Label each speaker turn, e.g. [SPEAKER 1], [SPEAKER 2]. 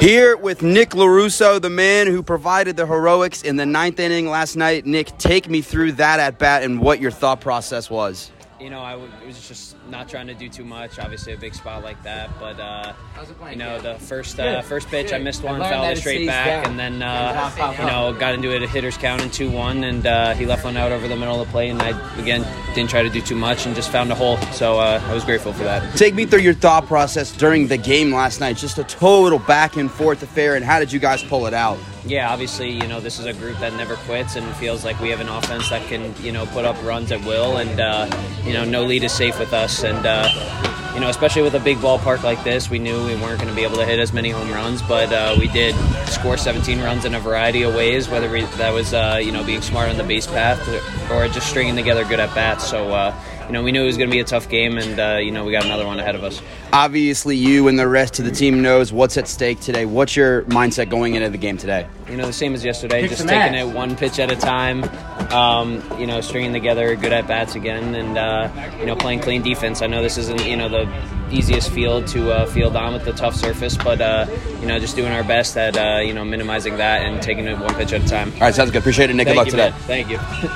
[SPEAKER 1] Here with Nick Lorusso, the man who provided the heroics in the ninth inning last night. Nick, take me through that at bat and what your thought process was.
[SPEAKER 2] You know, I w- was just not trying to do too much. Obviously, a big spot like that, but uh, you know, the first uh, first pitch, I missed one,
[SPEAKER 3] learned
[SPEAKER 2] fouled it
[SPEAKER 3] it
[SPEAKER 2] straight back,
[SPEAKER 3] down.
[SPEAKER 2] and then uh, you know, got into it a hitter's count in two one, and uh, he left one out over the middle of the plate, and I again didn't try to do too much and just found a hole. So uh, I was grateful for that.
[SPEAKER 1] Take me through your thought process during the game last night. Just a total back and forth affair, and how did you guys pull it out?
[SPEAKER 2] Yeah, obviously, you know, this is a group that never quits and feels like we have an offense that can, you know, put up runs at will. And, uh, you know, no lead is safe with us. And, uh, you know, especially with a big ballpark like this, we knew we weren't going to be able to hit as many home runs, but uh, we did score 17 runs in a variety of ways, whether we, that was, uh, you know, being smart on the base path or just stringing together good at bats. So, uh, you know, we knew it was going to be a tough game, and, uh, you know, we got another one ahead of us.
[SPEAKER 1] Obviously, you and the rest of the team knows what's at stake today. What's your mindset going into the game today?
[SPEAKER 2] You know, the same as yesterday,
[SPEAKER 3] Kick
[SPEAKER 2] just taking
[SPEAKER 3] ass.
[SPEAKER 2] it one pitch at a time. Um, you know, stringing together good at bats again, and uh, you know, playing clean defense. I know this isn't you know the easiest field to uh, field on with the tough surface, but uh, you know, just doing our best at uh, you know minimizing that and taking it one pitch at a time.
[SPEAKER 1] All right, sounds good. Appreciate it, Nick. Good luck
[SPEAKER 2] you,
[SPEAKER 1] today.
[SPEAKER 2] man. Thank you.